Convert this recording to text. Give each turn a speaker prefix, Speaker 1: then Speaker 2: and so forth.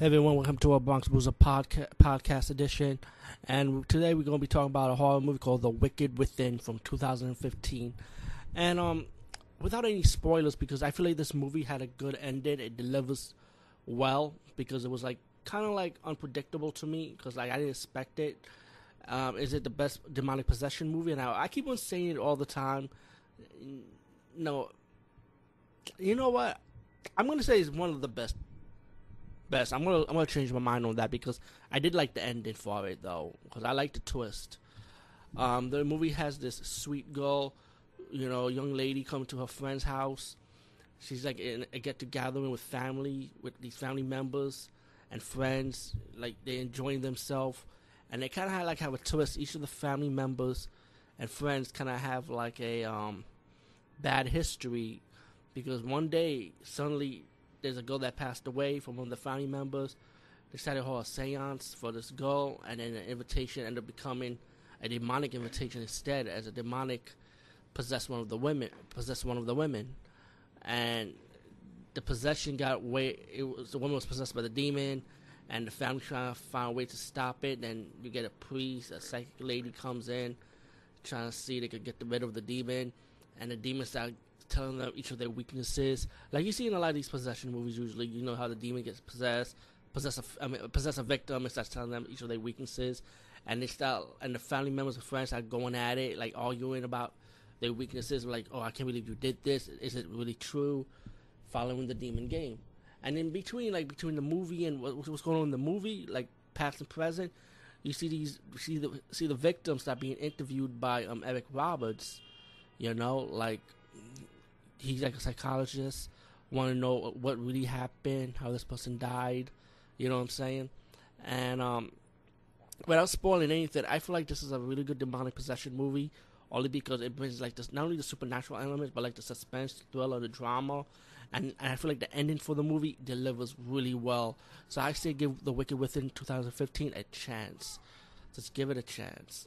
Speaker 1: Hey everyone, welcome to our Bronx Boozer podca- podcast edition. And today we're going to be talking about a horror movie called The Wicked Within from 2015. And um, without any spoilers, because I feel like this movie had a good ending. It delivers well because it was like kind of like unpredictable to me because like I didn't expect it. Um, is it the best demonic possession movie? And I, I keep on saying it all the time. No, you know what? I'm gonna say it's one of the best best. I'm gonna I'm gonna change my mind on that because I did like the ending for it though because I like the twist. Um, the movie has this sweet girl, you know, young lady come to her friend's house. She's like in a get together with family with these family members and friends. Like they enjoying themselves, and they kind of like have a twist. Each of the family members and friends kind of have like a um, bad history because one day suddenly there's a girl that passed away from one of the family members. They to hold a seance for this girl, and then an invitation ended up becoming a demonic invitation instead, as a demonic possessed one of the women, possessed one of the women, and the possession got way. It was the woman was possessed by the demon, and the family trying to find a way to stop it. Then you get a priest, a psychic lady comes in, trying to see they could get rid of the demon, and the demon start telling them each of their weaknesses. Like you see in a lot of these possession movies, usually you know how the demon gets possessed, possess a, I mean, possess a victim, and starts telling them each of their weaknesses, and they start and the family members and friends are going at it, like arguing about their weaknesses, like, oh, I can't believe you did this. Is it really true? Following the demon game, and in between, like between the movie and what, what's going on in the movie, like past and present, you see these see the see the victims that being interviewed by um Eric Roberts, you know, like he's like a psychologist, want to know what really happened, how this person died, you know what I'm saying? And um, without spoiling anything, I feel like this is a really good demonic possession movie, only because it brings like this not only the supernatural elements, but like the suspense, the thriller, the drama, and, and I feel like the ending for the movie delivers really well. So I say give The Wicked Within 2015 a chance. Just give it a chance.